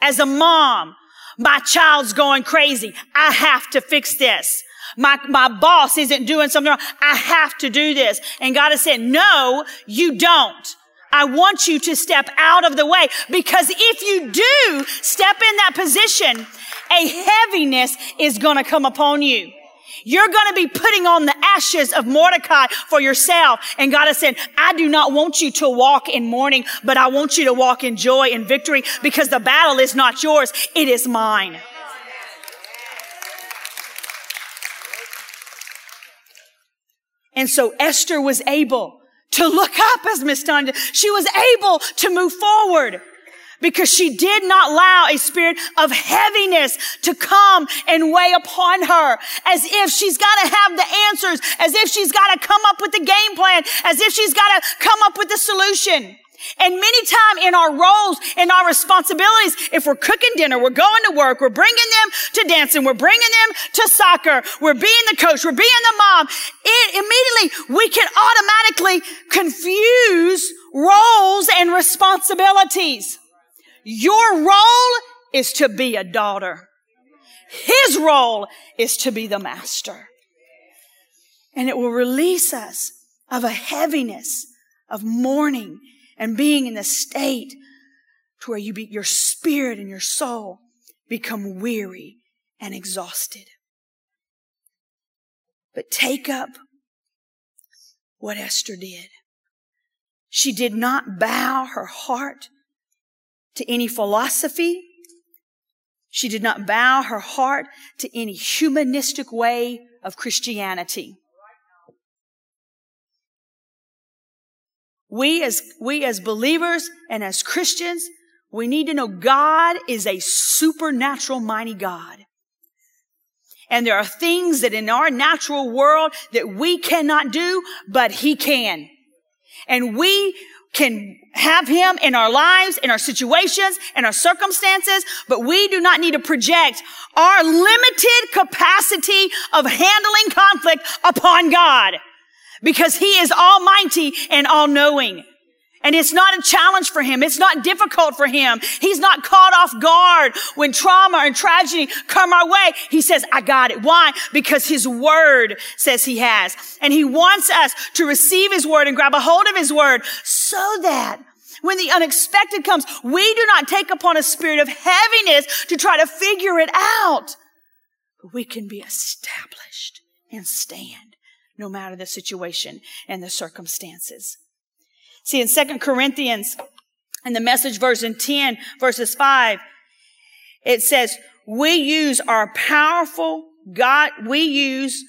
As a mom, my child's going crazy. I have to fix this. My, my boss isn't doing something wrong. I have to do this. And God has said, no, you don't. I want you to step out of the way because if you do step in that position, a heaviness is going to come upon you. You're going to be putting on the ashes of Mordecai for yourself. And God has said, I do not want you to walk in mourning, but I want you to walk in joy and victory because the battle is not yours. It is mine. And so Esther was able to look up as Miss Tanya. She was able to move forward because she did not allow a spirit of heaviness to come and weigh upon her as if she's got to have the answers, as if she's got to come up with the game plan, as if she's got to come up with the solution. And many times in our roles and our responsibilities, if we're cooking dinner, we're going to work, we're bringing them to dancing, we're bringing them to soccer, we're being the coach, we're being the mom, it, immediately we can automatically confuse roles and responsibilities. Your role is to be a daughter. His role is to be the master. And it will release us of a heaviness of mourning and being in the state to where you be, your spirit and your soul become weary and exhausted. But take up what Esther did. She did not bow her heart to any philosophy. She did not bow her heart to any humanistic way of Christianity. We as, we as believers and as Christians, we need to know God is a supernatural mighty God. And there are things that in our natural world that we cannot do, but He can. And we can have Him in our lives, in our situations, in our circumstances, but we do not need to project our limited capacity of handling conflict upon God because He is almighty and all knowing. And it's not a challenge for him. It's not difficult for him. He's not caught off guard when trauma and tragedy come our way. He says, I got it. Why? Because his word says he has. And he wants us to receive his word and grab a hold of his word so that when the unexpected comes, we do not take upon a spirit of heaviness to try to figure it out. We can be established and stand no matter the situation and the circumstances. See, in Second Corinthians, in the message version 10, verses 5, it says, we use our powerful God, we use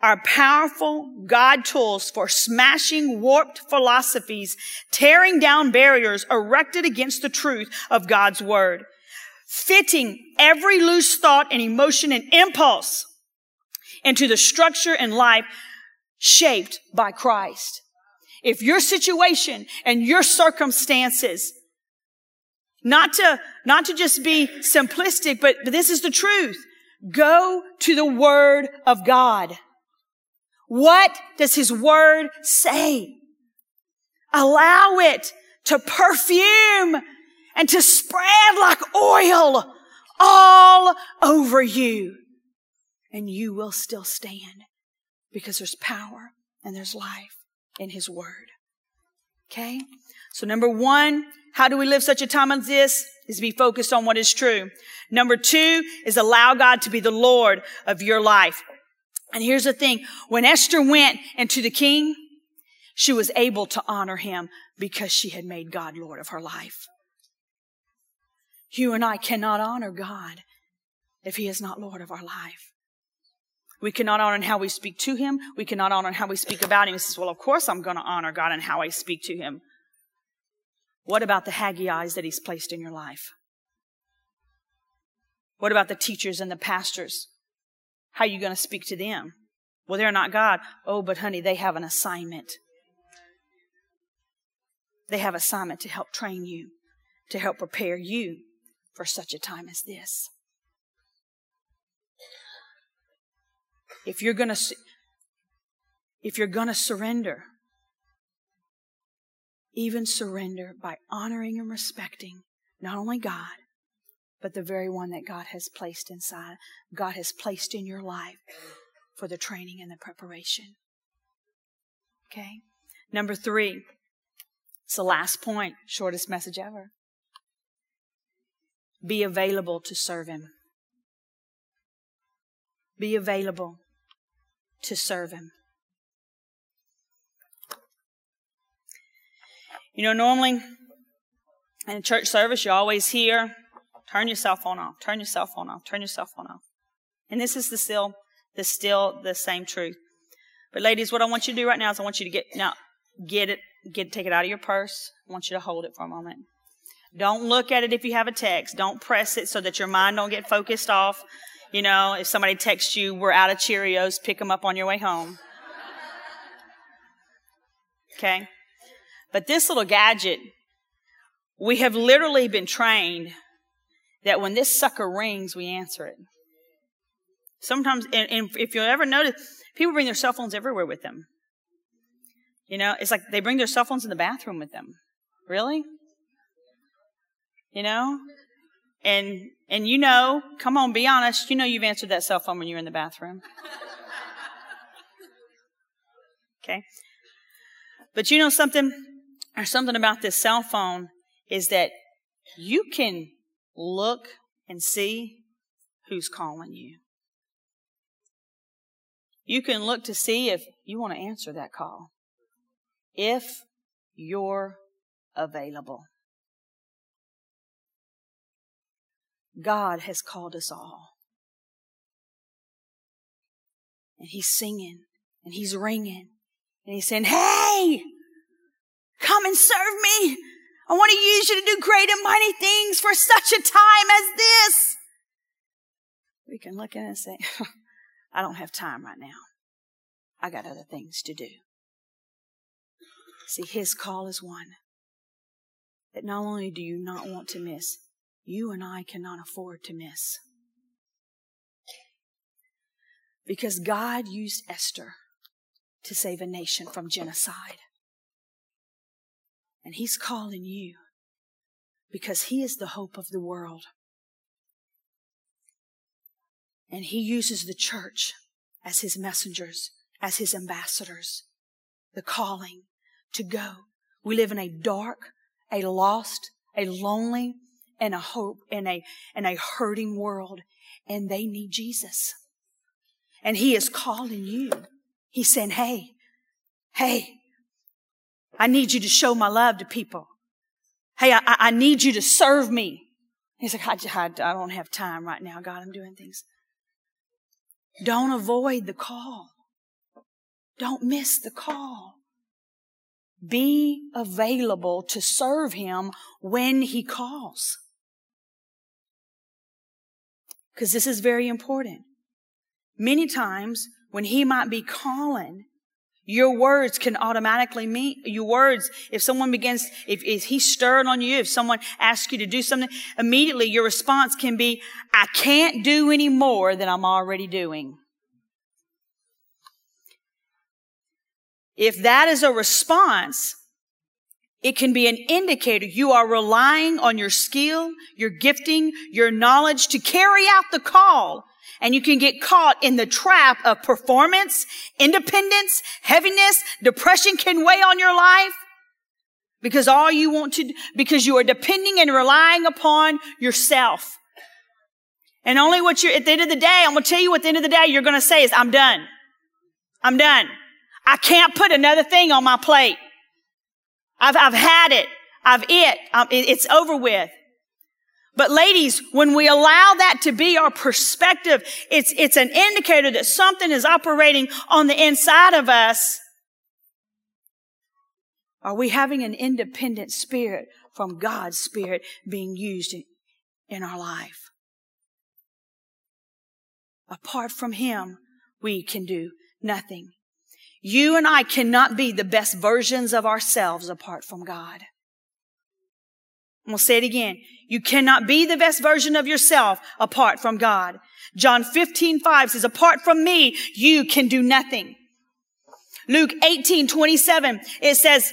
our powerful God tools for smashing warped philosophies, tearing down barriers erected against the truth of God's word, fitting every loose thought and emotion and impulse into the structure and life shaped by Christ. If your situation and your circumstances, not to, not to just be simplistic, but, but this is the truth. Go to the Word of God. What does His Word say? Allow it to perfume and to spread like oil all over you. And you will still stand because there's power and there's life in His Word. Okay? So number one, how do we live such a time as this? Is be focused on what is true. Number two is allow God to be the Lord of your life. And here's the thing. When Esther went into the king, she was able to honor him because she had made God Lord of her life. You and I cannot honor God if he is not Lord of our life. We cannot honor how we speak to him. We cannot honor how we speak about him. He says, well, of course I'm going to honor God and how I speak to him. What about the Hegai's that he's placed in your life? What about the teachers and the pastors? How are you going to speak to them? Well, they're not God. Oh, but honey, they have an assignment. They have assignment to help train you, to help prepare you for such a time as this. If you're going to if you're going to surrender even surrender by honoring and respecting not only God but the very one that God has placed inside God has placed in your life for the training and the preparation. Okay? Number 3 it's the last point shortest message ever. Be available to serve him. Be available to serve Him. You know, normally in a church service, you always hear, turn your cell phone off, turn your cell phone off, turn your cell phone off. And this is the still, the still the same truth. But ladies, what I want you to do right now is I want you to get, now, get it, get, take it out of your purse. I want you to hold it for a moment. Don't look at it if you have a text. Don't press it so that your mind don't get focused off you know, if somebody texts you, we're out of Cheerios, pick them up on your way home. Okay? But this little gadget, we have literally been trained that when this sucker rings, we answer it. Sometimes, and, and if you ever notice, people bring their cell phones everywhere with them. You know, it's like they bring their cell phones in the bathroom with them. Really? You know? And, and you know, come on, be honest, you know you've answered that cell phone when you're in the bathroom. (laughs) Okay. But you know something, or something about this cell phone is that you can look and see who's calling you. You can look to see if you want to answer that call. If you're available. God has called us all. And He's singing and He's ringing and He's saying, Hey, come and serve me. I want to use you to do great and mighty things for such a time as this. We can look at it and say, (laughs) I don't have time right now. I got other things to do. See, His call is one that not only do you not want to miss, you and I cannot afford to miss. Because God used Esther to save a nation from genocide. And He's calling you because He is the hope of the world. And He uses the church as His messengers, as His ambassadors, the calling to go. We live in a dark, a lost, a lonely, and a hope, and a, and a hurting world. And they need Jesus. And He is calling you. He's saying, Hey, hey, I need you to show my love to people. Hey, I, I need you to serve me. He's like, I, I, I don't have time right now. God, I'm doing things. Don't avoid the call. Don't miss the call. Be available to serve Him when He calls. Because this is very important. Many times when He might be calling, your words can automatically mean your words. If someone begins, if, if he's stirring on you, if someone asks you to do something, immediately your response can be, I can't do any more than I'm already doing. If that is a response, it can be an indicator you are relying on your skill, your gifting, your knowledge to carry out the call and you can get caught in the trap of performance, independence, heaviness, depression can weigh on your life because all you want to, because you are depending and relying upon yourself. And only what you're, at the end of the day, I'm going to tell you what at the end of the day you're going to say is, I'm done. I'm done. I can't put another thing on my plate. I've, I've had it. I've it. Um, it. It's over with. But ladies, when we allow that to be our perspective, it's, it's an indicator that something is operating on the inside of us. Are we having an independent spirit from God's spirit being used in, in our life? Apart from Him, we can do nothing. You and I cannot be the best versions of ourselves apart from God. I'm going to say it again. You cannot be the best version of yourself apart from God. John 15, 5 says, apart from me, you can do nothing. Luke 18, 27, it says,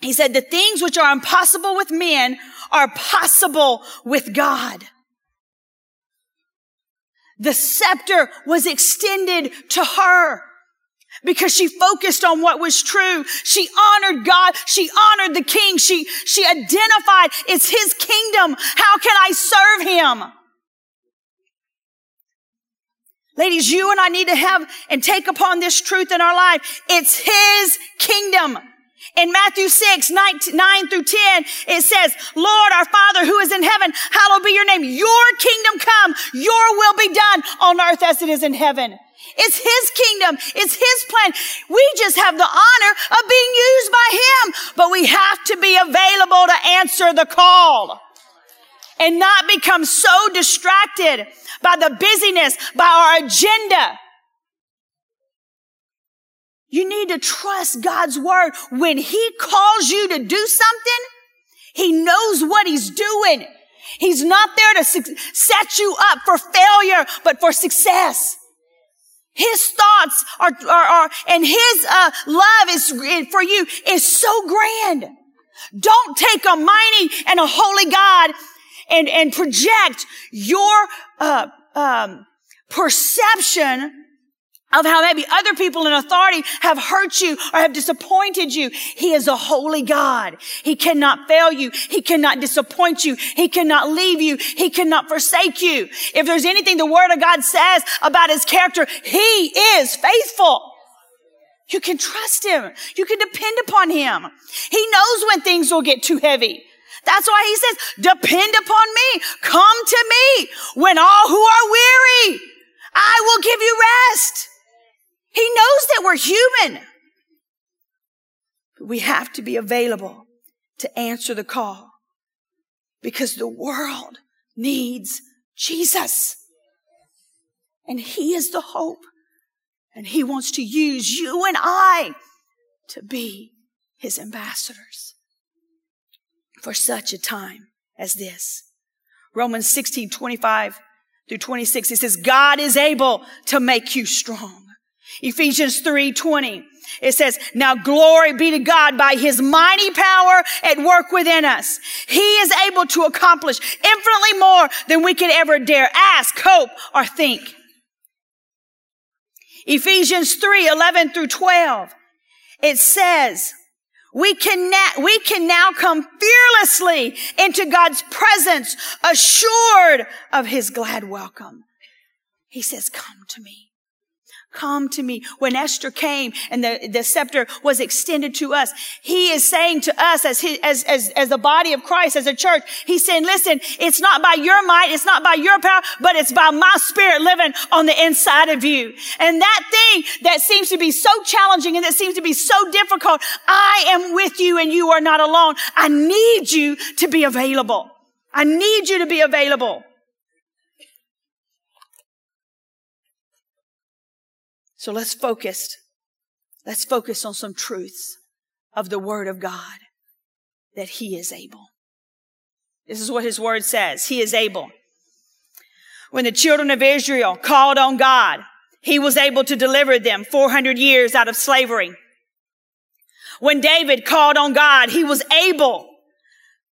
he said, the things which are impossible with men are possible with God. The scepter was extended to her because she focused on what was true. She honored God. She honored the king. She, she identified it's his kingdom. How can I serve him? Ladies, you and I need to have and take upon this truth in our life. It's his kingdom. In Matthew 6, 9, 9, through 10, it says, Lord, our Father who is in heaven, hallowed be your name. Your kingdom come. Your will be done on earth as it is in heaven. It's His kingdom. It's His plan. We just have the honor of being used by Him, but we have to be available to answer the call and not become so distracted by the busyness, by our agenda. You need to trust God's word. When He calls you to do something, He knows what He's doing. He's not there to set you up for failure, but for success. His thoughts are, are, are and his uh, love is for you is so grand. Don't take a mighty and a holy God and, and project your, uh, um, perception of how maybe other people in authority have hurt you or have disappointed you. He is a holy God. He cannot fail you. He cannot disappoint you. He cannot leave you. He cannot forsake you. If there's anything the word of God says about his character, he is faithful. You can trust him. You can depend upon him. He knows when things will get too heavy. That's why he says, depend upon me. Come to me when all who are weary. I will give you rest. He knows that we're human. But we have to be available to answer the call because the world needs Jesus. And He is the hope. And He wants to use you and I to be His ambassadors for such a time as this. Romans 16, 25 through 26, it says, God is able to make you strong Ephesians 3:20. It says, now glory be to God by his mighty power at work within us. He is able to accomplish infinitely more than we could ever dare ask, hope, or think. Ephesians 3, 11 through 12. It says, we can, now, we can now come fearlessly into God's presence, assured of his glad welcome. He says, come to me. Come to me. When Esther came and the, the scepter was extended to us, he is saying to us as, his, as, as, as the body of Christ, as a church, he's saying, listen, it's not by your might, it's not by your power, but it's by my spirit living on the inside of you. And that thing that seems to be so challenging and that seems to be so difficult, I am with you and you are not alone. I need you to be available. I need you to be available. So let's focus. Let's focus on some truths of the Word of God that He is able. This is what His Word says. He is able. When the children of Israel called on God, He was able to deliver them 400 years out of slavery. When David called on God, He was able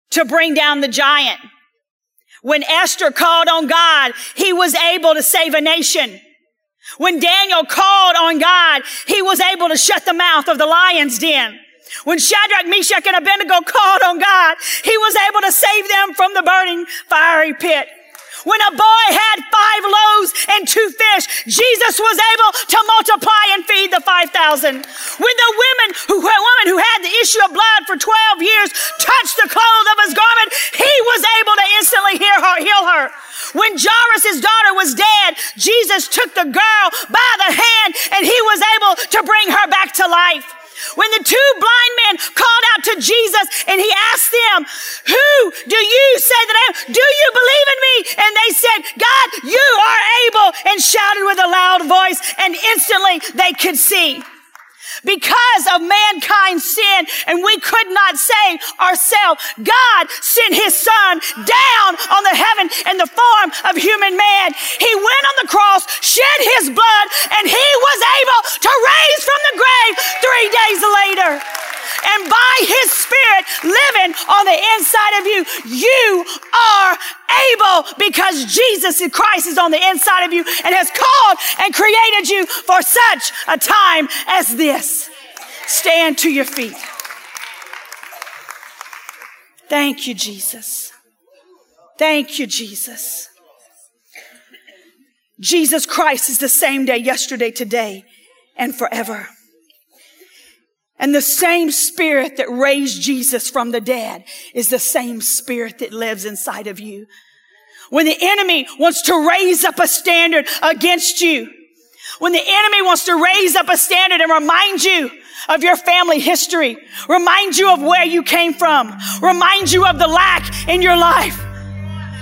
to bring down the giant. When Esther called on God, He was able to save a nation. When Daniel called on God, he was able to shut the mouth of the lion's den. When Shadrach, Meshach, and Abednego called on God, he was able to save them from the burning fiery pit. When a boy had five loaves and two fish, Jesus was able to multiply and feed the 5,000. When the women who, woman who had the issue of blood for 12 years touched the clothes of his garment, he was able to instantly her. Heal her. When Jairus' daughter was dead, Jesus took the girl by the hand and he was able to bring her back to life. When the two blind men called out to Jesus and he asked them, who do you say that I am? Do you believe in me? And they said, God, you are able and shouted with a loud voice and instantly they could see because of mankind's sin and we could not save ourselves. God sent his son down on the heaven in the form of human man. He went on the cross, shed his blood, and he was able to raise from the grave three days later. And by his spirit living on the inside of you, you are able because Jesus Christ is on the inside of you and has called and created you for such a time as this. Stand to your feet. Thank you, Jesus. Thank you, Jesus. Jesus Christ is the same day, yesterday, today, and forever. And the same spirit that raised Jesus from the dead is the same spirit that lives inside of you. When the enemy wants to raise up a standard against you, when the enemy wants to raise up a standard and remind you of your family history, remind you of where you came from, remind you of the lack in your life,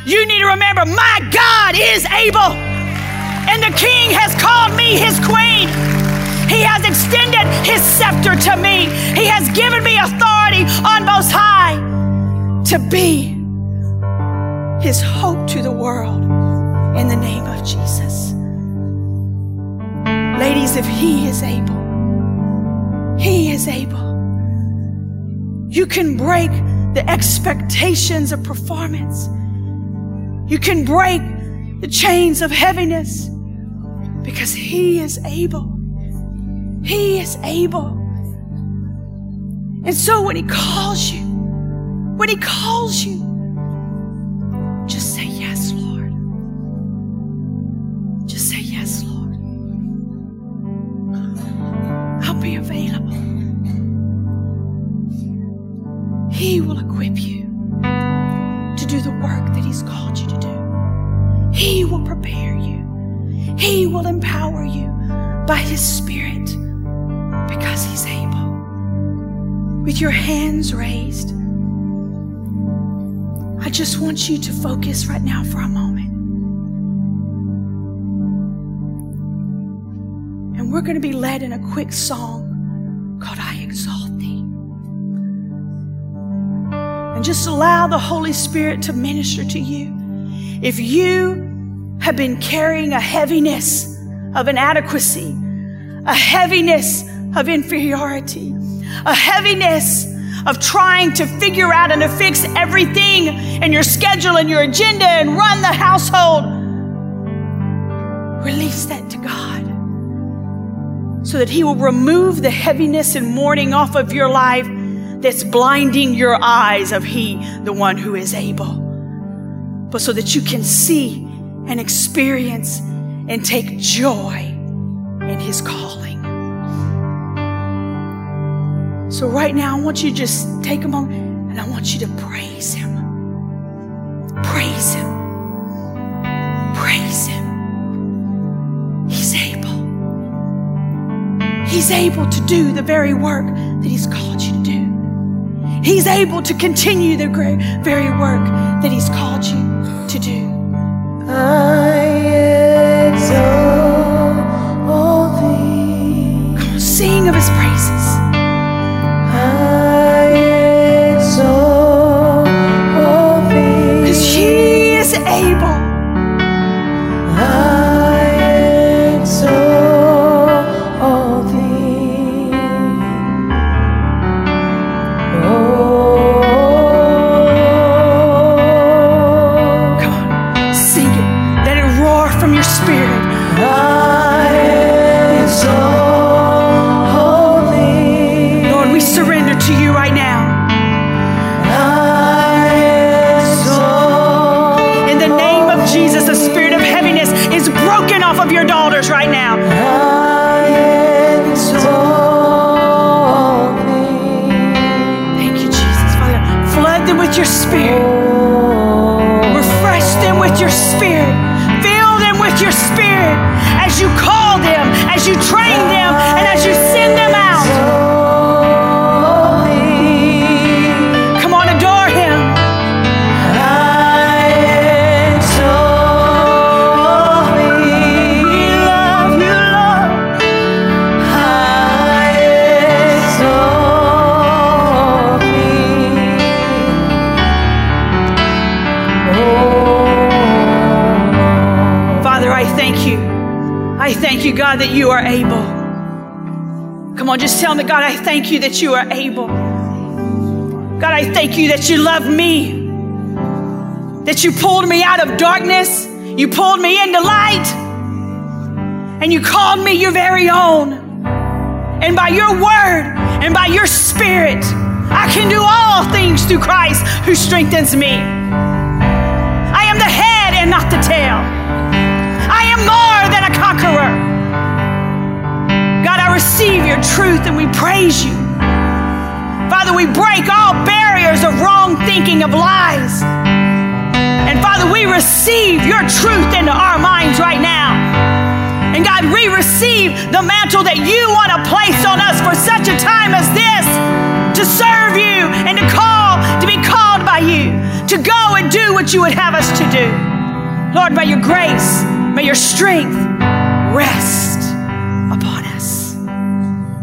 you need to remember my God is able and the king has called me his queen. He has extended his scepter to me. He has given me authority on most high to be his hope to the world in the name of Jesus. Ladies, if he is able, he is able. You can break the expectations of performance You can break the chains of heaviness because He is able. He is able. And so when He calls you, when He calls you, just say yes, Lord. Just say yes, Lord. I'll be available. He will equip you to do the work that He's called you to do. He will prepare you. He will empower you by His Spirit because He's able. With your hands raised, I just want you to focus right now for a moment. And we're going to be led in a quick song called I Exalt Thee. And just allow the Holy Spirit to minister to you. If you have been carrying a heaviness of inadequacy, a heaviness of inferiority, a heaviness of trying to figure out and to fix everything in your schedule and your agenda and run the household. Release that to God so that He will remove the heaviness and mourning off of your life that's blinding your eyes of He, the one who is able. But so that you can see and experience and take joy in His calling. So, right now, I want you to just take a moment and I want you to praise Him. Praise Him. Praise Him. He's able. He's able to do the very work that He's called you to do. He's able to continue the very work that He's called you to do. I exalt all thee. Come on, sing of His praises. Broken off of your daughters right now. I exalt thee. Thank you, Jesus. Father, flood them with your spirit. Refresh them with your spirit. Fill them with your spirit as you call them, as you train them, That you are able. Come on, just tell me, God, I thank you that you are able. God, I thank you that you love me, that you pulled me out of darkness, you pulled me into light, and you called me your very own. And by your word and by your spirit, I can do all things through Christ who strengthens me. I am the head and not the tail. I am more than a conqueror. Receive your truth and we praise you. Father, we break all barriers of wrong thinking, of lies. And Father, we receive your truth into our minds right now. And God, we receive the mantle that you want to place on us for such a time as this to serve you and to call, to be called by you, to go and do what you would have us to do. Lord, may your grace, may your strength rest.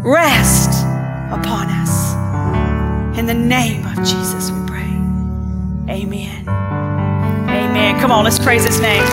Rest upon us. In the name of Jesus, we pray. Amen. Amen. Come on, let's praise his name.